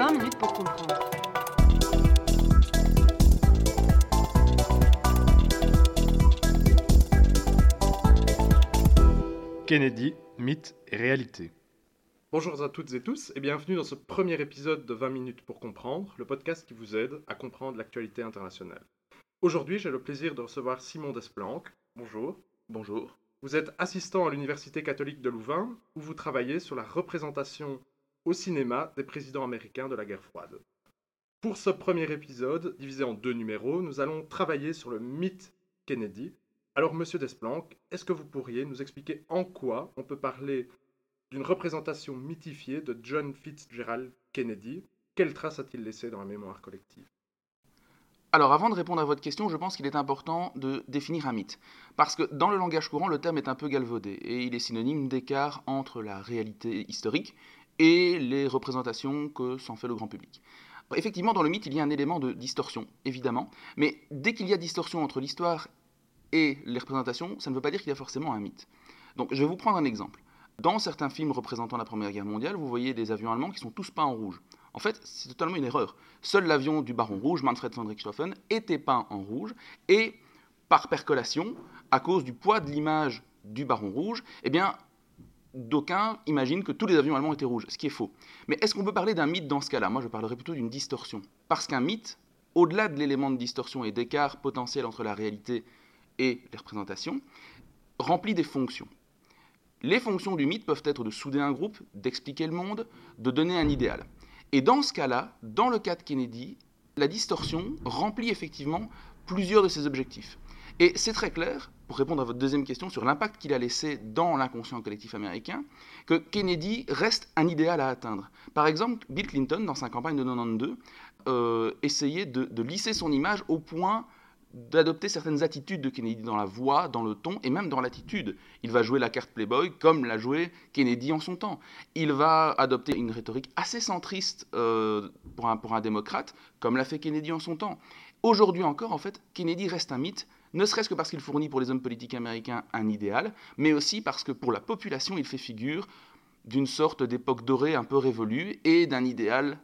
20 minutes pour comprendre. Kennedy, mythe et réalité. Bonjour à toutes et tous et bienvenue dans ce premier épisode de 20 minutes pour comprendre, le podcast qui vous aide à comprendre l'actualité internationale. Aujourd'hui, j'ai le plaisir de recevoir Simon Desplanques. Bonjour. Bonjour. Vous êtes assistant à l'Université catholique de Louvain où vous travaillez sur la représentation au cinéma des présidents américains de la guerre froide. Pour ce premier épisode, divisé en deux numéros, nous allons travailler sur le mythe Kennedy. Alors, monsieur Desplanques, est-ce que vous pourriez nous expliquer en quoi on peut parler d'une représentation mythifiée de John Fitzgerald Kennedy? Quelle trace a-t-il laissé dans la mémoire collective? Alors avant de répondre à votre question, je pense qu'il est important de définir un mythe. Parce que dans le langage courant, le terme est un peu galvaudé et il est synonyme d'écart entre la réalité historique et les représentations que s'en fait le grand public. Effectivement, dans le mythe, il y a un élément de distorsion, évidemment, mais dès qu'il y a distorsion entre l'histoire et les représentations, ça ne veut pas dire qu'il y a forcément un mythe. Donc je vais vous prendre un exemple. Dans certains films représentant la Première Guerre mondiale, vous voyez des avions allemands qui sont tous peints en rouge. En fait, c'est totalement une erreur. Seul l'avion du baron rouge, Manfred von Richthofen, était peint en rouge, et par percolation, à cause du poids de l'image du baron rouge, eh bien, d'aucuns imaginent que tous les avions allemands étaient rouges, ce qui est faux. Mais est-ce qu'on peut parler d'un mythe dans ce cas-là? Moi, je parlerais plutôt d'une distorsion. Parce qu'un mythe, au-delà de l'élément de distorsion et d'écart potentiel entre la réalité et les représentations, remplit des fonctions. Les fonctions du mythe peuvent être de souder un groupe, d'expliquer le monde, de donner un idéal. Et dans ce cas-là, dans le cas de Kennedy, la distorsion remplit effectivement plusieurs de ses objectifs. Et c'est très clair, pour répondre à votre deuxième question sur l'impact qu'il a laissé dans l'inconscient collectif américain, que Kennedy reste un idéal à atteindre. Par exemple, Bill Clinton, dans sa campagne de 92, euh, essayait de, lisser son image au point d'adopter certaines attitudes de Kennedy dans la voix, dans le ton et même dans l'attitude. Il va jouer la carte Playboy comme l'a joué Kennedy en son temps. Il va adopter une rhétorique assez centriste euh, pour, un, pour un démocrate comme l'a fait Kennedy en son temps. Aujourd'hui encore, en fait, Kennedy reste un mythe, ne serait-ce que parce qu'il fournit pour les hommes politiques américains un idéal, mais aussi parce que pour la population, il fait figure d'une sorte d'époque dorée un peu révolue et d'un idéal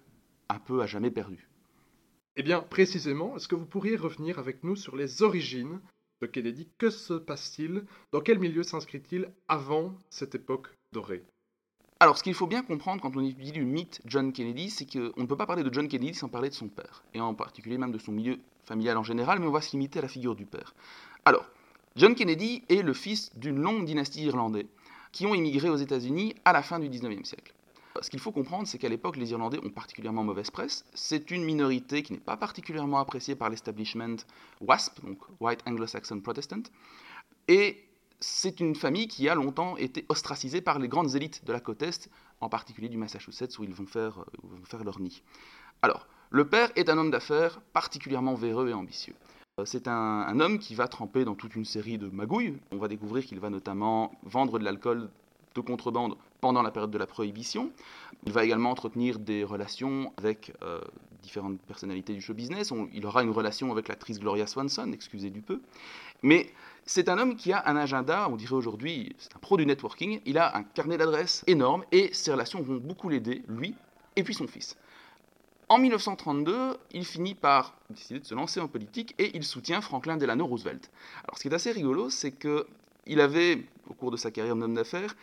un peu à jamais perdu. Eh bien, précisément, est-ce que vous pourriez revenir avec nous sur les origines de Kennedy? Que se passe-t-il? Dans quel milieu s'inscrit-il avant cette époque dorée? Alors, ce qu'il faut bien comprendre quand on étudie le mythe John Kennedy, c'est qu'on ne peut pas parler de John Kennedy sans parler de son père, et en particulier même de son milieu familial en général, mais on va se limiter à la figure du père. Alors, John Kennedy est le fils d'une longue dynastie irlandais qui ont immigré aux États-Unis à la fin du 19e siècle. Ce qu'il faut comprendre, c'est qu'à l'époque, les Irlandais ont particulièrement mauvaise presse. C'est une minorité qui n'est pas particulièrement appréciée par l'establishment WASP, donc White Anglo-Saxon Protestant. Et c'est une famille qui a longtemps été ostracisée par les grandes élites de la côte Est, en particulier du Massachusetts, où ils vont faire, vont faire leur nid. Alors, le père est un homme d'affaires particulièrement véreux et ambitieux. C'est un, homme qui va tremper dans toute une série de magouilles. On va découvrir qu'il va notamment vendre de l'alcool de contrebande pendant la période de la prohibition. Il va également entretenir des relations avec euh, différentes personnalités du show business. Il aura une relation avec l'actrice Gloria Swanson, excusez du peu. Mais c'est un homme qui a un agenda, on dirait aujourd'hui, c'est un pro du networking. Il a un carnet d'adresses énorme et ses relations vont beaucoup l'aider, lui et puis son fils. En 1932, il finit par décider de se lancer en politique et il soutient Franklin Delano Roosevelt. Alors ce qui est assez rigolo, c'est qu'il avait, au cours de sa carrière d'homme d'affaires,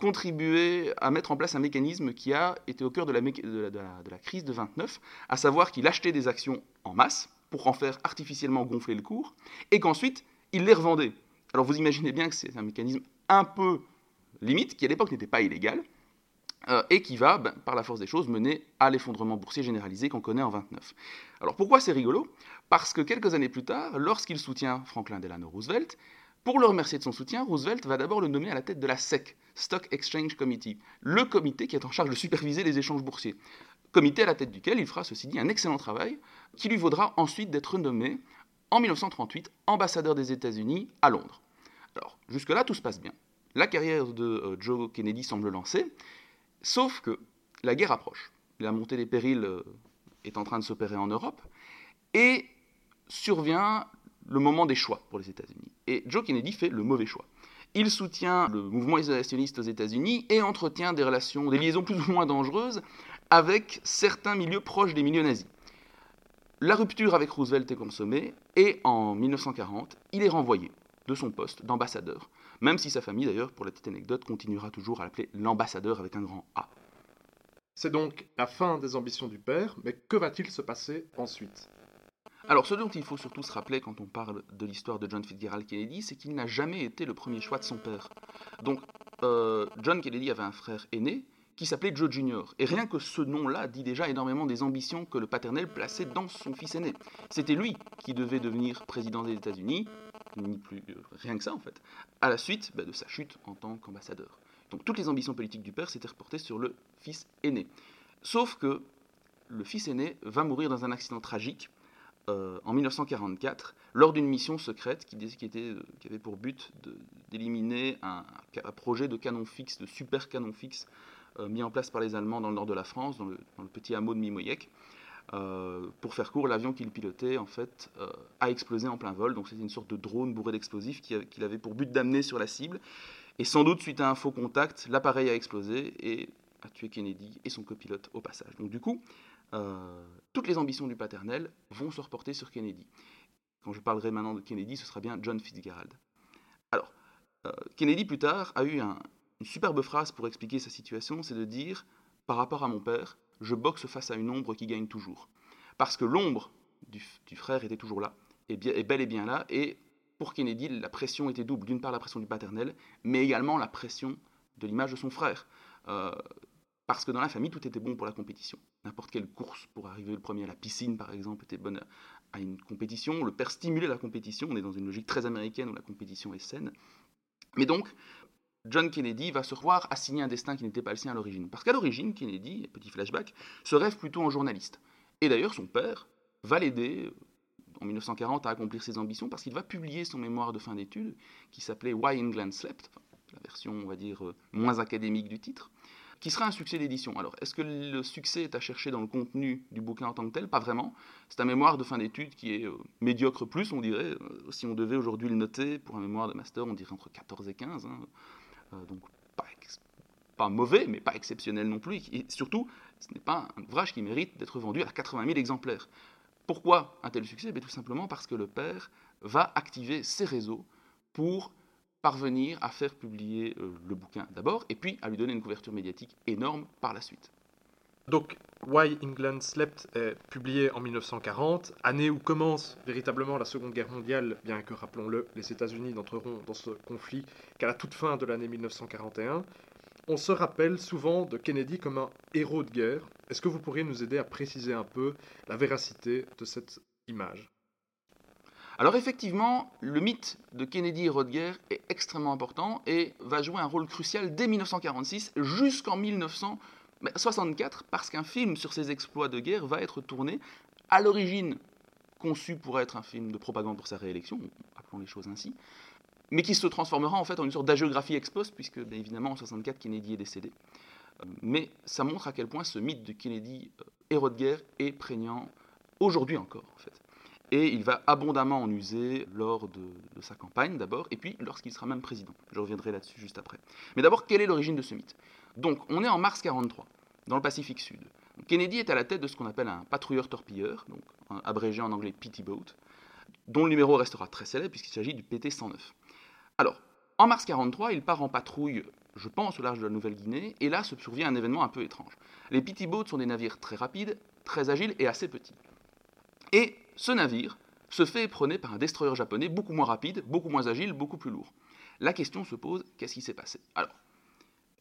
contribué à mettre en place un mécanisme qui a été au cœur de la, de crise de 29, à savoir qu'il achetait des actions en masse pour en faire artificiellement gonfler le cours, et qu'ensuite il les revendait. Alors vous imaginez bien que c'est un mécanisme un peu limite, qui à l'époque n'était pas illégal, euh, et qui va, ben, par la force des choses, mener à l'effondrement boursier généralisé qu'on connaît en 29. Alors pourquoi c'est rigolo? Parce que quelques années plus tard, lorsqu'il soutient Franklin Delano Roosevelt, pour le remercier de son soutien, Roosevelt va d'abord le nommer à la tête de la SEC, Stock Exchange Committee, le comité qui est en charge de superviser les échanges boursiers. Comité à la tête duquel il fera, ceci dit, un excellent travail, qui lui vaudra ensuite d'être nommé, en 1938, ambassadeur des États-Unis à Londres. Alors, jusque-là, tout se passe bien. La carrière de euh, Joe Kennedy semble lancée, sauf que la guerre approche. La montée des périls euh, est en train de s'opérer en Europe, et survient le moment des choix pour les États-Unis. Et Joe Kennedy fait le mauvais choix. Il soutient le mouvement isolationniste aux États-Unis et entretient des relations, des liaisons plus ou moins dangereuses avec certains milieux proches des milieux nazis. La rupture avec Roosevelt est consommée et en 1940, il est renvoyé de son poste d'ambassadeur, même si sa famille d'ailleurs, pour la petite anecdote, continuera toujours à l'appeler l'ambassadeur avec un grand A. C'est donc la fin des ambitions du père, mais que va-t-il se passer ensuite? Alors, ce dont il faut surtout se rappeler quand on parle de l'histoire de John Fitzgerald Kennedy, c'est qu'il n'a jamais été le premier choix de son père. Donc, euh, John Kennedy avait un frère aîné qui s'appelait Joe Jr. Et rien que ce nom-là dit déjà énormément des ambitions que le paternel plaçait dans son fils aîné. C'était lui qui devait devenir président des États-Unis, ni plus euh, rien que ça en fait, à la suite bah, de sa chute en tant qu'ambassadeur. Donc toutes les ambitions politiques du père s'étaient reportées sur le fils aîné. Sauf que le fils aîné va mourir dans un accident tragique euh, en 1944 lors d'une mission secrète qui, était, euh, qui, avait pour but d'éliminer un, projet de canon fixe, de super canon fixe mis en place par les Allemands dans le nord de la France, dans le, petit hameau de Mimoyek. pour faire court, l'avion qu'il pilotait en fait a explosé en plein vol, donc c'était une sorte de drone bourré d'explosifs qu'il avait pour but d'amener sur la cible. Et sans doute suite à un faux contact, l'appareil a explosé et a tué Kennedy et son copilote au passage. Donc du coup, euh, toutes les ambitions du paternel vont se reporter sur Kennedy. Quand je parlerai maintenant de Kennedy, ce sera bien John Fitzgerald. Alors, euh, Kennedy plus tard a eu une superbe phrase pour expliquer sa situation, c'est de dire, par rapport à mon père, je boxe face à une ombre qui gagne toujours. Parce que l'ombre du, frère était toujours là, et, bel et bien là, et pour Kennedy, la pression était double. D'une part, la pression du paternel, mais également la pression de l'image de son frère. Euh, parce que dans la famille, tout était bon pour la compétition. N'importe quelle course pour arriver le premier à la piscine, par exemple, était bonne à une compétition. Le père stimulait la compétition. On est dans une logique très américaine où la compétition est saine. Mais donc, John Kennedy va se revoir assigner un destin qui n'était pas le sien à l'origine. Parce qu'à l'origine, Kennedy, petit flashback, se rêve plutôt en journaliste. Et d'ailleurs, son père va l'aider en 1940 à accomplir ses ambitions parce qu'il va publier son mémoire de fin d'études qui s'appelait Why England Slept, la version, on va dire, euh, moins académique du titre qui sera un succès d'édition. Alors, est-ce que le succès est à chercher dans le contenu du bouquin en tant que tel? Pas vraiment. C'est un mémoire de fin d'études qui est euh, médiocre plus, on dirait. Euh, si on devait aujourd'hui le noter pour un mémoire de master, on dirait entre 14 et 15. Hein. Euh, donc, pas, mauvais, mais pas exceptionnel non plus. Et surtout, ce n'est pas un ouvrage qui mérite d'être vendu à 80 000 exemplaires. Pourquoi un tel succès? Ben, Tout simplement parce que le père va activer ses réseaux pour parvenir à faire publier euh, le bouquin d'abord, et puis à lui donner une couverture médiatique énorme par la suite. Donc, Why England Slept est publié en 1940, année où commence véritablement la Seconde Guerre mondiale, bien que, rappelons-le, les États-Unis n'entreront dans ce conflit qu'à la toute fin de l'année 1941. On se rappelle souvent de Kennedy comme un héros de guerre. Est-ce que vous pourriez nous aider à préciser un peu la véracité de cette image? Alors effectivement, le mythe de Kennedy et Rodger est extrêmement important et va jouer un rôle crucial dès 1946 jusqu'en 1964 parce qu'un film sur ses exploits de guerre va être tourné à l'origine conçu pour être un film de propagande pour sa réélection, appelons les choses ainsi, mais qui se transformera en fait en une sorte d'agiographie ex post puisque bien évidemment en 64 Kennedy est décédé. Euh, mais ça montre à quel point ce mythe de Kennedy euh, et Rodger est prégnant aujourd'hui encore en fait et il va abondamment en user lors de, sa campagne d'abord, et puis lorsqu'il sera même président. Je reviendrai là-dessus juste après. Mais d'abord, quelle est l'origine de ce mythe? Donc, on est en mars 43, dans le Pacifique Sud. Kennedy est à la tête de ce qu'on appelle un patrouilleur-torpilleur, donc abrégé en anglais PT Boat, dont le numéro restera très célèbre puisqu'il s'agit du PT-109. Alors, en mars 43, il part en patrouille, je pense, au large de la Nouvelle-Guinée, et là se survient un événement un peu étrange. Les PT Boats sont des navires très rapides, très agiles et assez petits. Et ce navire se fait éperonner par un destroyer japonais beaucoup moins rapide, beaucoup moins agile, beaucoup plus lourd. La question se pose, qu'est-ce qui s'est passé? Alors,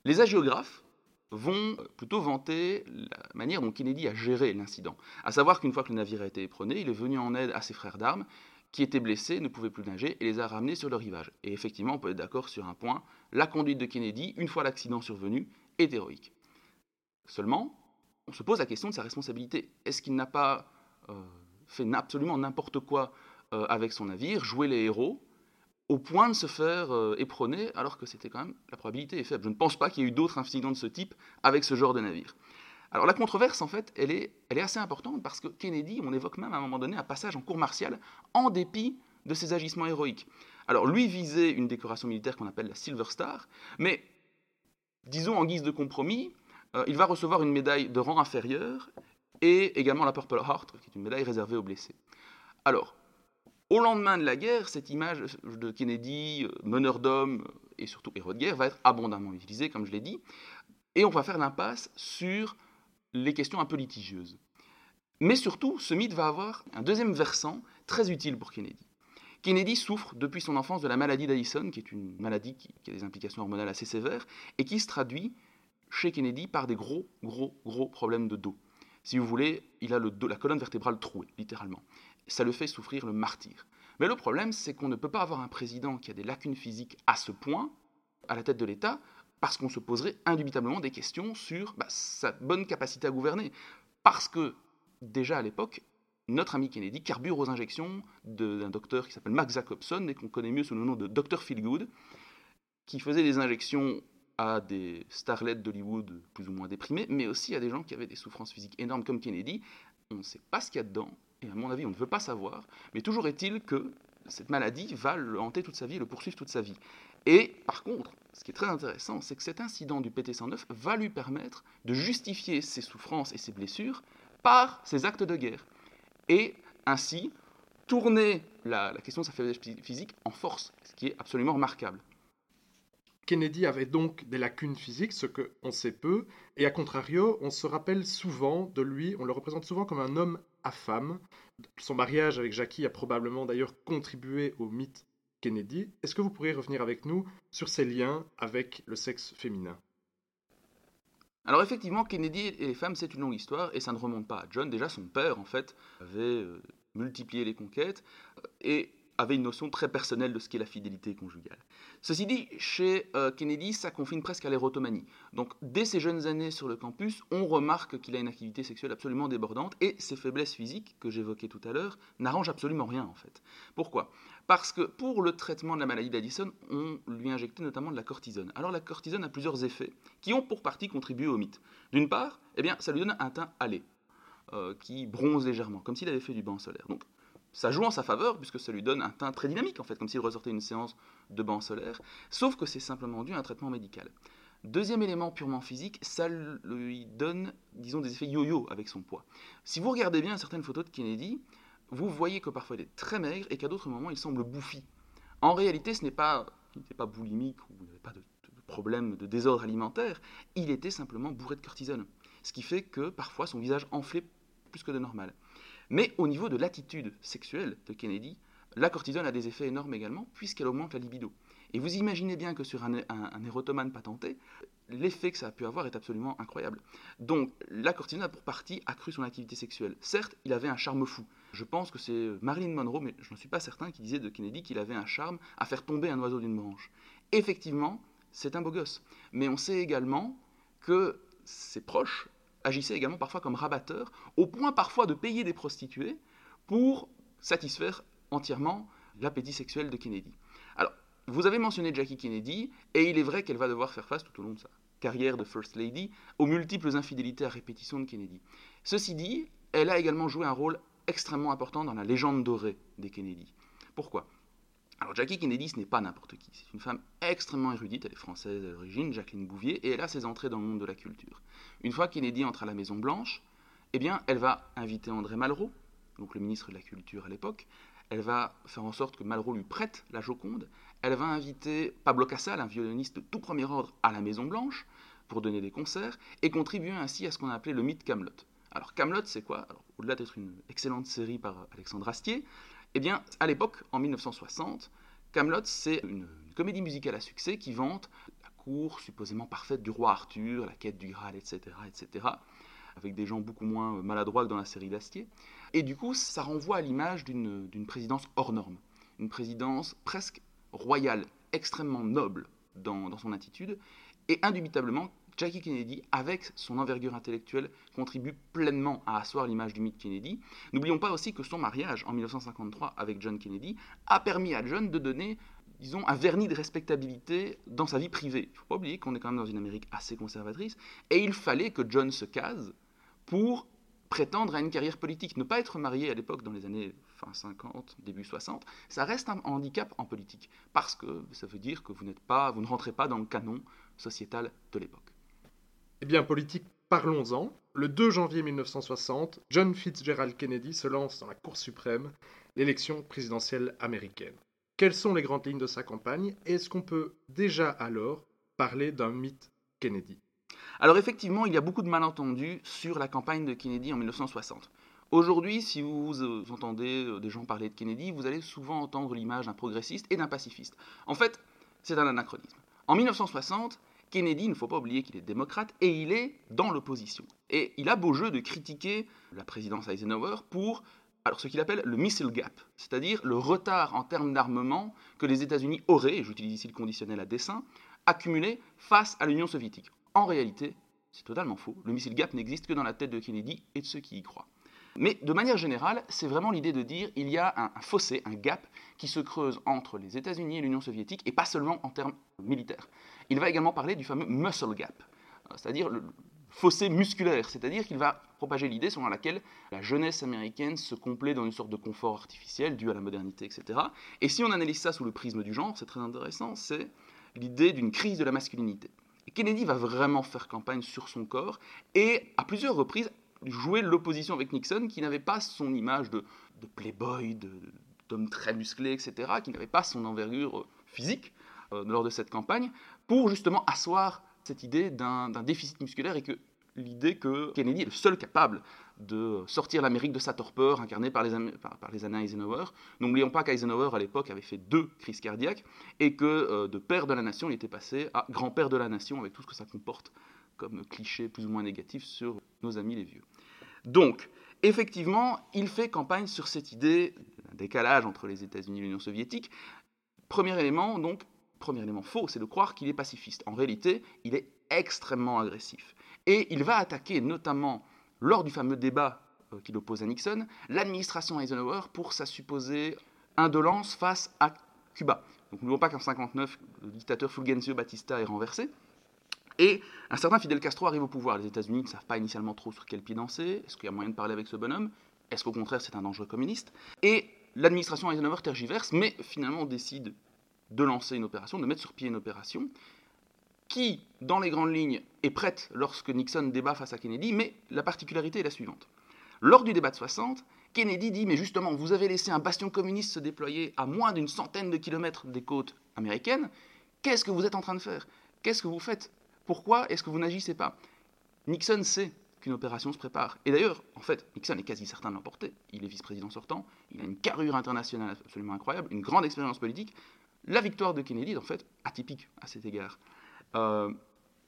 les agiographes vont plutôt vanter la manière dont Kennedy a géré l'incident. À savoir qu'une fois que le navire a été éperonné, il est venu en aide à ses frères d'armes qui étaient blessés, ne pouvaient plus nager, et les a ramenés sur le rivage. Et effectivement, on peut être d'accord sur un point, la conduite de Kennedy, une fois l'accident survenu, est héroïque. Seulement, on se pose la question de sa responsabilité. Est-ce qu'il n'a pas euh, fait absolument n'importe quoi euh, avec son navire, jouer les héros, au point de se faire euh, éperonner, alors que c'était quand même, la probabilité est faible. Je ne pense pas qu'il y ait eu d'autres incidents de ce type avec ce genre de navire. Alors la controverse, en fait, elle est, elle est assez importante parce que Kennedy, on évoque même à un moment donné un passage en cour martiale en dépit de ses agissements héroïques. Alors lui visait une décoration militaire qu'on appelle la Silver Star, mais disons en guise de compromis, euh, il va recevoir une médaille de rang inférieur et également la Purple Heart, qui est une médaille réservée aux blessés. Alors, au lendemain de la guerre, cette image de Kennedy, euh, meneur d'hommes et surtout héros de guerre, va être abondamment utilisée, comme je l'ai dit, et on va faire l'impasse sur les questions un peu litigieuses. Mais surtout, ce mythe va avoir un deuxième versant très utile pour Kennedy. Kennedy souffre depuis son enfance de la maladie d'Addison, qui est une maladie qui, a des implications hormonales assez sévères, et qui se traduit chez Kennedy par des gros, gros, gros problèmes de dos. Si vous voulez, il a la colonne vertébrale trouée, littéralement. Ça le fait souffrir le martyr. Mais le problème, c'est qu'on ne peut pas avoir un président qui a des lacunes physiques à ce point, à la tête de l'État, parce qu'on se poserait indubitablement des questions sur bah, sa bonne capacité à gouverner. Parce que, déjà à l'époque, notre ami Kennedy carbure aux injections d'un docteur qui s'appelle Max Jacobson et qu'on connaît mieux sous le nom de Dr. Feelgood, qui faisait des injections à des starlets d'Hollywood plus ou moins déprimés, mais aussi à des gens qui avaient des souffrances physiques énormes comme Kennedy. On ne sait pas ce qu'il y a dedans, et à mon avis, on ne veut pas savoir, mais toujours est-il que cette maladie va le hanter toute sa vie, le poursuivre toute sa vie. Et par contre, ce qui est très intéressant, c'est que cet incident du PT-109 va lui permettre de justifier ses souffrances et ses blessures par ses actes de guerre. Et ainsi, tourner la, question de sa faiblesse physique en force, ce qui est absolument remarquable. Kennedy avait donc des lacunes physiques, ce qu'on sait peu, et à contrario, on se rappelle souvent de lui, on le représente souvent comme un homme à femme. Son mariage avec Jackie a probablement d'ailleurs contribué au mythe Kennedy. Est-ce que vous pourriez revenir avec nous sur ses liens avec le sexe féminin? Alors effectivement, Kennedy et les femmes, c'est une longue histoire, et ça ne remonte pas à John. Déjà, son père, en fait, avait euh, multiplié les conquêtes, et avait une notion très personnelle de ce qu'est la fidélité conjugale. Ceci dit, chez euh, Kennedy, ça confine presque à l'érotomanie. Donc, dès ses jeunes années sur le campus, on remarque qu'il a une activité sexuelle absolument débordante et ses faiblesses physiques, que j'évoquais tout à l'heure, n'arrangent absolument rien en fait. Pourquoi? Parce que pour le traitement de la maladie d'Addison, on lui injectait notamment de la cortisone. Alors, la cortisone a plusieurs effets qui ont pour partie contribué au mythe. D'une part, eh bien, ça lui donne un teint hâlé. Euh, qui bronze légèrement, comme s'il avait fait du bain solaire. Donc ça joue en sa faveur puisque ça lui donne un teint très dynamique en fait, comme s'il ressortait une séance de bain solaire, sauf que c'est simplement dû à un traitement médical. Deuxième élément purement physique, ça lui donne, disons, des effets yo-yo avec son poids. Si vous regardez bien certaines photos de Kennedy, vous voyez que parfois il est très maigre et qu'à d'autres moments il semble bouffi. En réalité, ce n'est pas, il n'était pas boulimique ou il n'avait pas de, de problème de désordre alimentaire, il était simplement bourré de cortisone. Ce qui fait que parfois son visage enflait plus que de normal. Mais au niveau de l'attitude sexuelle de Kennedy, la cortisone a des effets énormes également, puisqu'elle augmente la libido. Et vous imaginez bien que sur un, un, érotomane patenté, l'effet que ça a pu avoir est absolument incroyable. Donc, la cortisone a pour partie accru son activité sexuelle. Certes, il avait un charme fou. Je pense que c'est Marilyn Monroe, mais je n'en suis pas certain, qui disait de Kennedy qu'il avait un charme à faire tomber un oiseau d'une branche. Effectivement, c'est un beau gosse. Mais on sait également que ses proches agissait également parfois comme rabatteur, au point parfois de payer des prostituées pour satisfaire entièrement l'appétit sexuel de Kennedy. Alors, vous avez mentionné Jackie Kennedy, et il est vrai qu'elle va devoir faire face tout au long de sa carrière de First Lady aux multiples infidélités à répétition de Kennedy. Ceci dit, elle a également joué un rôle extrêmement important dans la légende dorée des Kennedy. Pourquoi? Alors Jackie Kennedy, ce n'est pas n'importe qui. C'est une femme extrêmement érudite, elle est française à l'origine, Jacqueline Bouvier, et elle a ses entrées dans le monde de la culture. Une fois Kennedy entre à la Maison Blanche, eh bien, elle va inviter André Malraux, donc le ministre de la Culture à l'époque. Elle va faire en sorte que Malraux lui prête la Joconde. Elle va inviter Pablo Casal, un violoniste de tout premier ordre, à la Maison Blanche pour donner des concerts et contribuer ainsi à ce qu'on a appelé le mythe Camelot. Alors Camelot, c'est quoi? Au-delà d'être une excellente série par Alexandre Astier, eh bien, à l'époque, en 1960, Camelot, c'est une, comédie musicale à succès qui vante la cour supposément parfaite du roi Arthur, la quête du Graal, etc., etc., avec des gens beaucoup moins maladroits que dans la série d'Astier. Et du coup, ça renvoie à l'image d'une présidence hors norme, une présidence presque royale, extrêmement noble dans, dans son attitude, et indubitablement Jackie Kennedy, avec son envergure intellectuelle, contribue pleinement à asseoir l'image du mythe Kennedy. N'oublions pas aussi que son mariage en 1953 avec John Kennedy a permis à John de donner disons, un vernis de respectabilité dans sa vie privée. Il ne faut pas oublier qu'on est quand même dans une Amérique assez conservatrice, et il fallait que John se case pour prétendre à une carrière politique. Ne pas être marié à l'époque, dans les années fin 50, début 60, ça reste un handicap en politique, parce que ça veut dire que vous, n'êtes pas, vous ne rentrez pas dans le canon sociétal de l'époque. Eh bien, politique, parlons-en. Le 2 janvier 1960, John Fitzgerald Kennedy se lance dans la Cour suprême, l'élection présidentielle américaine. Quelles sont les grandes lignes de sa campagne? Est-ce qu'on peut déjà alors parler d'un mythe Kennedy? Alors effectivement, il y a beaucoup de malentendus sur la campagne de Kennedy en 1960. Aujourd'hui, si vous euh, entendez euh, des gens parler de Kennedy, vous allez souvent entendre l'image d'un progressiste et d'un pacifiste. En fait, c'est un anachronisme. En 1960, Kennedy, il ne faut pas oublier qu'il est démocrate et il est dans l'opposition. Et il a beau jeu de critiquer la présidence Eisenhower pour alors, ce qu'il appelle le missile gap, c'est-à-dire le retard en termes d'armement que les États-Unis auraient, et j'utilise ici le conditionnel à dessein, accumulé face à l'Union soviétique. En réalité, c'est totalement faux. Le missile gap n'existe que dans la tête de Kennedy et de ceux qui y croient. Mais de manière générale, c'est vraiment l'idée de dire il y a un, fossé, un gap qui se creuse entre les États-Unis et l'Union soviétique, et pas seulement en termes militaires. Il va également parler du fameux muscle gap, euh, c'est-à-dire le fossé musculaire, c'est-à-dire qu'il va propager l'idée selon laquelle la jeunesse américaine se complaît dans une sorte de confort artificiel dû à la modernité, etc. Et si on analyse ça sous le prisme du genre, c'est très intéressant, c'est l'idée d'une crise de la masculinité. Kennedy va vraiment faire campagne sur son corps et à plusieurs reprises jouer l'opposition avec Nixon, qui n'avait pas son image de, playboy, d'homme très musclé, etc., qui n'avait pas son envergure euh, physique euh, lors de cette campagne, pour justement asseoir cette idée d'un déficit musculaire et que l'idée que Kennedy est le seul capable de sortir l'Amérique de sa torpeur incarnée par les, par, les années Eisenhower. N'oublions pas qu'Eisenhower, à l'époque, avait fait deux crises cardiaques et que euh, de père de la nation, il était passé à grand-père de la nation avec tout ce que ça comporte comme cliché plus ou moins négatif sur nos amis les vieux. Donc, effectivement, il fait campagne sur cette idée d'un décalage entre les États-Unis et l'Union soviétique. Premier élément, donc, premier élément faux, c'est de croire qu'il est pacifiste. En réalité, il est extrêmement agressif. Et il va attaquer, notamment lors du fameux débat euh, qu'il oppose à Nixon, l'administration Eisenhower pour sa supposée indolence face à Cuba. Donc n'oublions pas qu'en 1959, le dictateur Fulgencio Batista est renversé. Et un certain Fidel Castro arrive au pouvoir. Les États-Unis ne savent pas initialement trop sur quel pied danser. Est-ce qu'il y a moyen de parler avec ce bonhomme? Est-ce qu'au contraire c'est un dangereux communiste? Et l'administration Eisenhower tergiverse, mais finalement décide de lancer une opération, de mettre sur pied une opération qui, dans les grandes lignes, est prête lorsque Nixon débat face à Kennedy, mais la particularité est la suivante. Lors du débat de 60, Kennedy dit, mais justement, vous avez laissé un bastion communiste se déployer à moins d'une centaine de kilomètres des côtes américaines, qu'est-ce que vous êtes en train de faire? Qu'est-ce que vous faites? Pourquoi est-ce que vous n'agissez pas? Nixon sait qu'une opération se prépare. Et d'ailleurs, en fait, Nixon est quasi certain de l'emporter. Il est vice-président sortant, il a une carrure internationale absolument incroyable, une grande expérience politique. La victoire de Kennedy est en fait atypique à cet égard. Euh,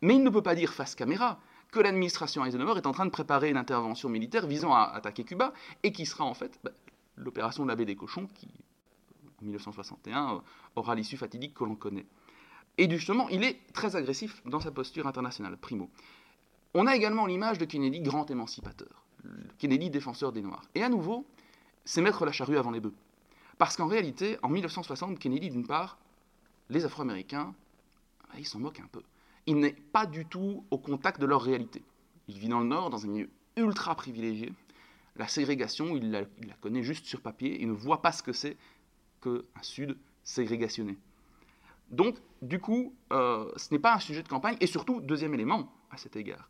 mais il ne peut pas dire face caméra que l'administration Eisenhower est en train de préparer une intervention militaire visant à attaquer Cuba et qui sera en fait bah, l'opération de la baie des cochons qui, en 1961, aura l'issue fatidique que l'on connaît. Et justement, il est très agressif dans sa posture internationale, primo. On a également l'image de Kennedy grand émancipateur, Kennedy défenseur des Noirs. Et à nouveau, c'est mettre la charrue avant les bœufs. Parce qu'en réalité, en 1960, Kennedy, d'une part, les Afro-Américains, bah, ils s'en moquent un peu. Il n'est pas du tout au contact de leur réalité. Il vit dans le Nord, dans un milieu ultra privilégié. La ségrégation, il la, il la connaît juste sur papier. Il ne voit pas ce que c'est qu'un Sud ségrégationné. Donc, du coup, euh, ce n'est pas un sujet de campagne. Et surtout, deuxième élément à cet égard,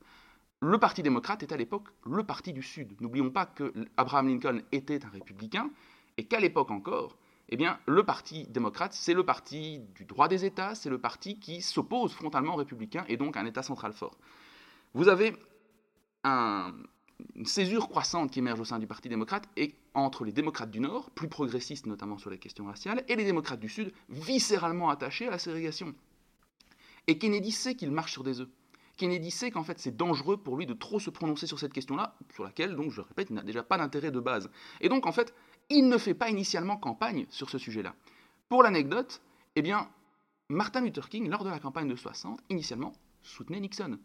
le Parti démocrate est à l'époque le Parti du Sud. N'oublions pas que Abraham Lincoln était un républicain et qu'à l'époque encore, eh bien, le Parti démocrate, c'est le parti du droit des États, c'est le parti qui s'oppose frontalement aux républicains et donc à un État central fort. Vous avez un, une césure croissante qui émerge au sein du Parti démocrate et entre les démocrates du Nord, plus progressistes notamment sur les questions raciales, et les démocrates du Sud, viscéralement attachés à la ségrégation. Et Kennedy sait qu'il marche sur des œufs. Kennedy sait qu'en fait c'est dangereux pour lui de trop se prononcer sur cette question-là, sur laquelle, donc je répète, il n'a déjà pas d'intérêt de base. Et donc en fait, il ne fait pas initialement campagne sur ce sujet-là. Pour l'anecdote, eh bien, Martin Luther King, lors de la campagne de 60, initialement soutenait Nixon.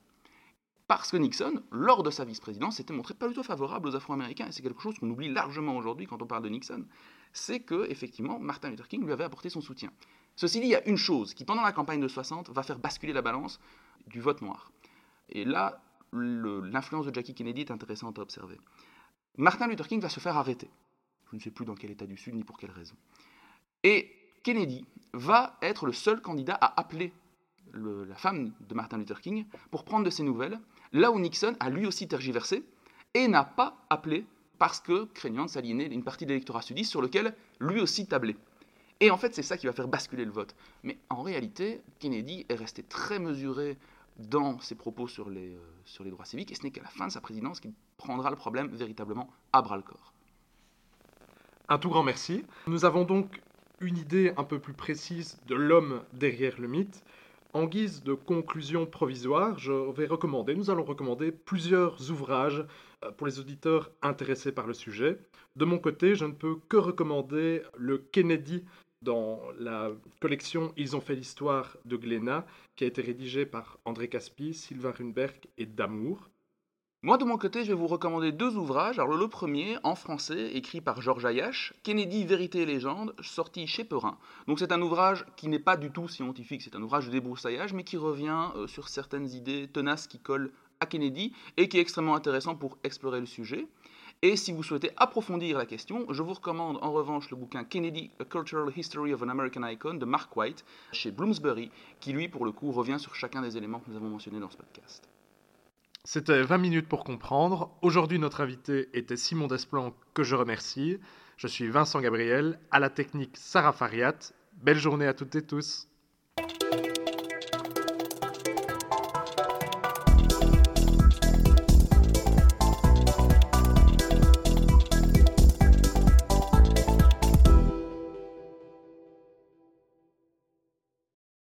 Parce que Nixon, lors de sa vice-présidence, s'était montré pas du tout favorable aux Afro-Américains, et c'est quelque chose qu'on oublie largement aujourd'hui quand on parle de Nixon, c'est que, effectivement, Martin Luther King lui avait apporté son soutien. Ceci dit, il y a une chose qui, pendant la campagne de 60, va faire basculer la balance du vote noir. Et là, l'influence de Jackie Kennedy est intéressante à observer. Martin Luther King va se faire arrêter. Je ne sais plus dans quel état du Sud ni pour quelle raison. Et Kennedy va être le seul candidat à appeler la femme de Martin Luther King pour prendre de ses nouvelles, Là où Nixon a lui aussi tergiversé et n'a pas appelé parce que craignant de s'aliéner une partie de l'électorat sudiste sur lequel lui aussi tablait. Et en fait, c'est ça qui va faire basculer le vote. Mais en réalité, Kennedy est resté très mesuré dans ses propos sur les, euh, sur les droits civiques, et ce n'est qu'à la fin de sa présidence qu'il prendra le problème véritablement à bras le corps. Un tout grand merci. Nous avons donc une idée un peu plus précise de l'homme derrière le mythe. En guise de conclusion provisoire, je vais recommander, nous allons recommander plusieurs ouvrages euh, pour les auditeurs intéressés par le sujet. De mon côté, je ne peux que recommander le Kennedy dans la collection Ils ont fait l'histoire de Glénat, qui a été rédigée par André Caspi, Sylvain Runberg et Damour. Moi, de mon côté, je vais vous recommander deux ouvrages. Alors, le premier, en français, écrit par Georges Ayache, Kennedy, Vérité et Légende, sorti chez Perrin. Donc, c'est un ouvrage qui n'est pas du tout scientifique, c'est un ouvrage de débroussaillage, mais qui revient euh, sur certaines idées tenaces qui collent à Kennedy et qui est extrêmement intéressant pour explorer le sujet. Et si vous souhaitez approfondir la question, je vous recommande en revanche le bouquin Kennedy, A Cultural History of an American Icon de Mark White chez Bloomsbury, qui lui, pour le coup, revient sur chacun des éléments que nous avons mentionnés dans ce podcast. C'était 20 minutes pour comprendre. Aujourd'hui, notre invité était Simon Desplan, que je remercie. Je suis Vincent Gabriel, à la technique Sarah Fariat. Belle journée à toutes et tous.